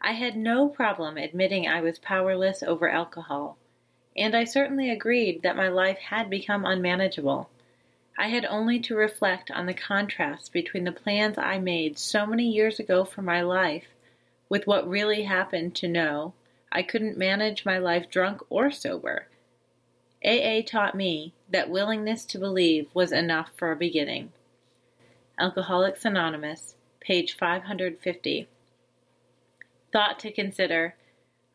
I had no problem admitting I was powerless over alcohol, and I certainly agreed that my life had become unmanageable. I had only to reflect on the contrast between the plans I made so many years ago for my life with what really happened to know I couldn't manage my life drunk or sober. AA taught me that willingness to believe was enough for a beginning. Alcoholics Anonymous, page 550. Thought to consider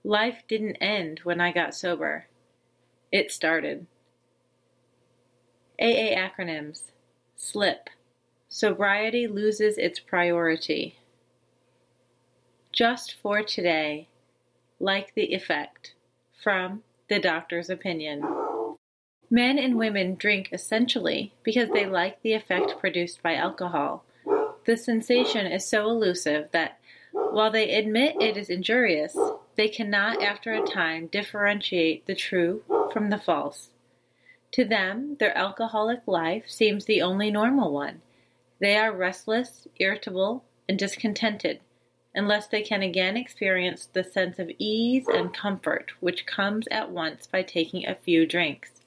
life didn't end when I got sober. It started. AA acronyms SLIP Sobriety loses its priority. Just for today, like the effect. From The Doctor's Opinion. Men and women drink essentially because they like the effect produced by alcohol. The sensation is so elusive that while they admit it is injurious, they cannot after a time differentiate the true from the false. To them, their alcoholic life seems the only normal one. They are restless, irritable, and discontented unless they can again experience the sense of ease and comfort which comes at once by taking a few drinks,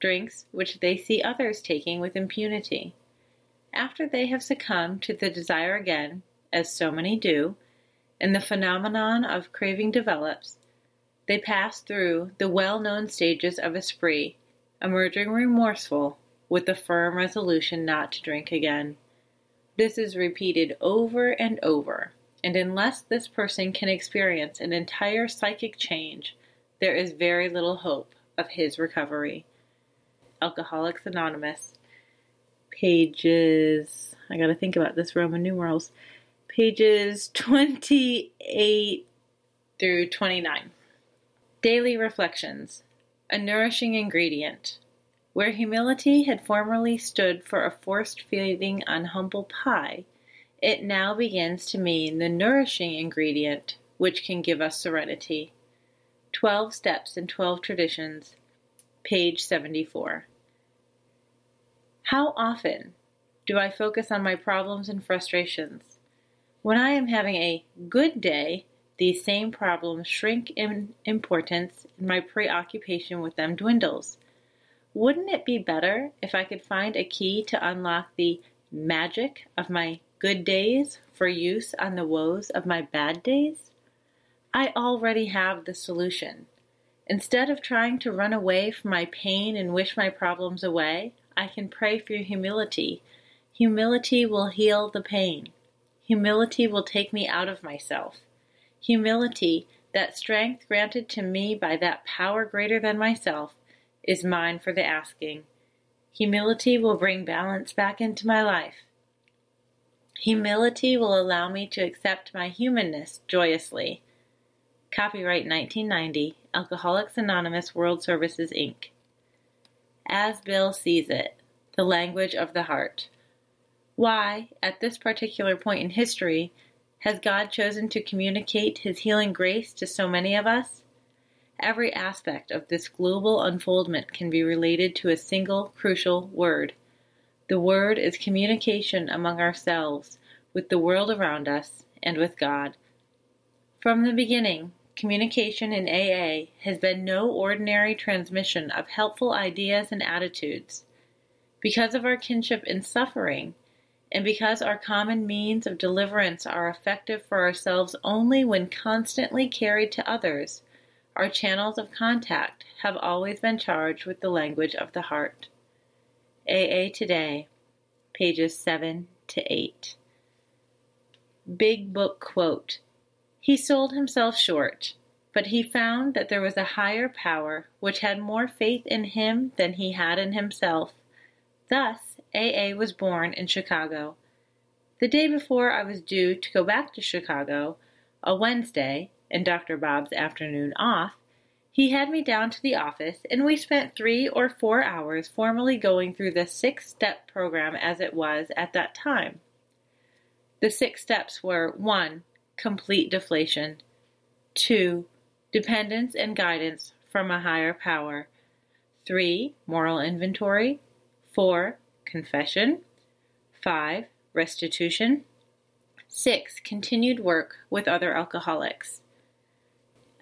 drinks which they see others taking with impunity. After they have succumbed to the desire again, as so many do, and the phenomenon of craving develops, they pass through the well known stages of a spree, emerging remorseful with the firm resolution not to drink again. This is repeated over and over, and unless this person can experience an entire psychic change, there is very little hope of his recovery. Alcoholics Anonymous, pages, I gotta think about this Roman numerals, pages 28 through 29. Daily Reflections A Nourishing Ingredient. Where humility had formerly stood for a forced feeding on humble pie, it now begins to mean the nourishing ingredient which can give us serenity. Twelve Steps and Twelve Traditions, page 74. How often do I focus on my problems and frustrations? When I am having a good day, these same problems shrink in importance and my preoccupation with them dwindles. Wouldn't it be better if I could find a key to unlock the magic of my good days for use on the woes of my bad days? I already have the solution. Instead of trying to run away from my pain and wish my problems away, I can pray for humility. Humility will heal the pain. Humility will take me out of myself. Humility, that strength granted to me by that power greater than myself, is mine for the asking. Humility will bring balance back into my life. Humility will allow me to accept my humanness joyously. Copyright 1990, Alcoholics Anonymous World Services, Inc. As Bill sees it, the language of the heart. Why, at this particular point in history, has God chosen to communicate His healing grace to so many of us? Every aspect of this global unfoldment can be related to a single crucial word the Word is communication among ourselves, with the world around us, and with God. From the beginning, communication in AA has been no ordinary transmission of helpful ideas and attitudes. Because of our kinship in suffering, and because our common means of deliverance are effective for ourselves only when constantly carried to others, our channels of contact have always been charged with the language of the heart. AA Today, pages 7 to 8. Big Book Quote He sold himself short, but he found that there was a higher power which had more faith in him than he had in himself. Thus, AA was born in Chicago. The day before I was due to go back to Chicago, a Wednesday, and Dr. Bob's afternoon off, he had me down to the office and we spent three or four hours formally going through the six step program as it was at that time. The six steps were 1. Complete deflation, 2. Dependence and guidance from a higher power, 3. Moral inventory, 4. Confession, 5. Restitution, 6. Continued work with other alcoholics.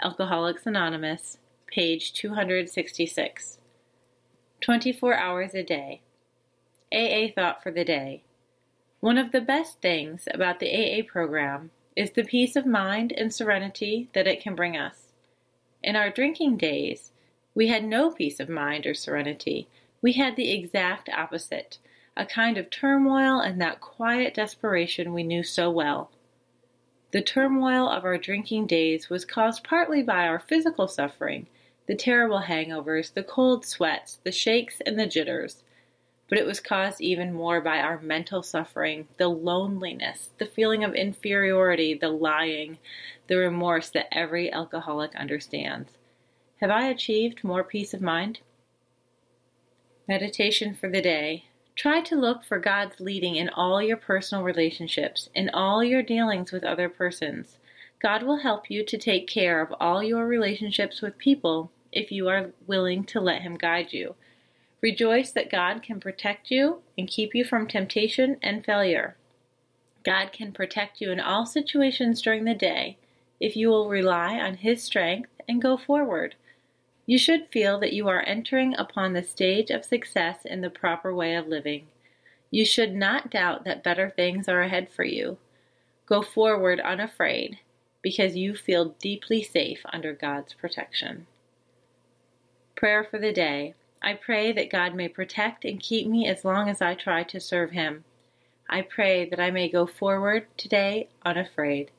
Alcoholics Anonymous, page 266. 24 hours a day. AA Thought for the Day. One of the best things about the AA program is the peace of mind and serenity that it can bring us. In our drinking days, we had no peace of mind or serenity. We had the exact opposite a kind of turmoil and that quiet desperation we knew so well. The turmoil of our drinking days was caused partly by our physical suffering, the terrible hangovers, the cold sweats, the shakes, and the jitters. But it was caused even more by our mental suffering, the loneliness, the feeling of inferiority, the lying, the remorse that every alcoholic understands. Have I achieved more peace of mind? Meditation for the day. Try to look for God's leading in all your personal relationships, in all your dealings with other persons. God will help you to take care of all your relationships with people if you are willing to let Him guide you. Rejoice that God can protect you and keep you from temptation and failure. God can protect you in all situations during the day if you will rely on His strength and go forward. You should feel that you are entering upon the stage of success in the proper way of living. You should not doubt that better things are ahead for you. Go forward unafraid because you feel deeply safe under God's protection. Prayer for the day. I pray that God may protect and keep me as long as I try to serve Him. I pray that I may go forward today unafraid.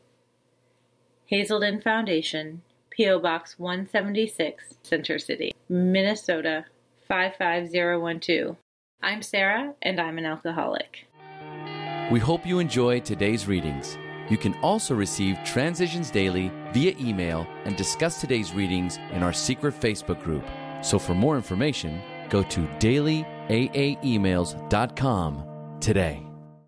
Hazelden Foundation, P.O. Box 176, Center City, Minnesota 55012. I'm Sarah, and I'm an alcoholic. We hope you enjoy today's readings. You can also receive Transitions Daily via email and discuss today's readings in our secret Facebook group. So for more information, go to dailyaaemails.com today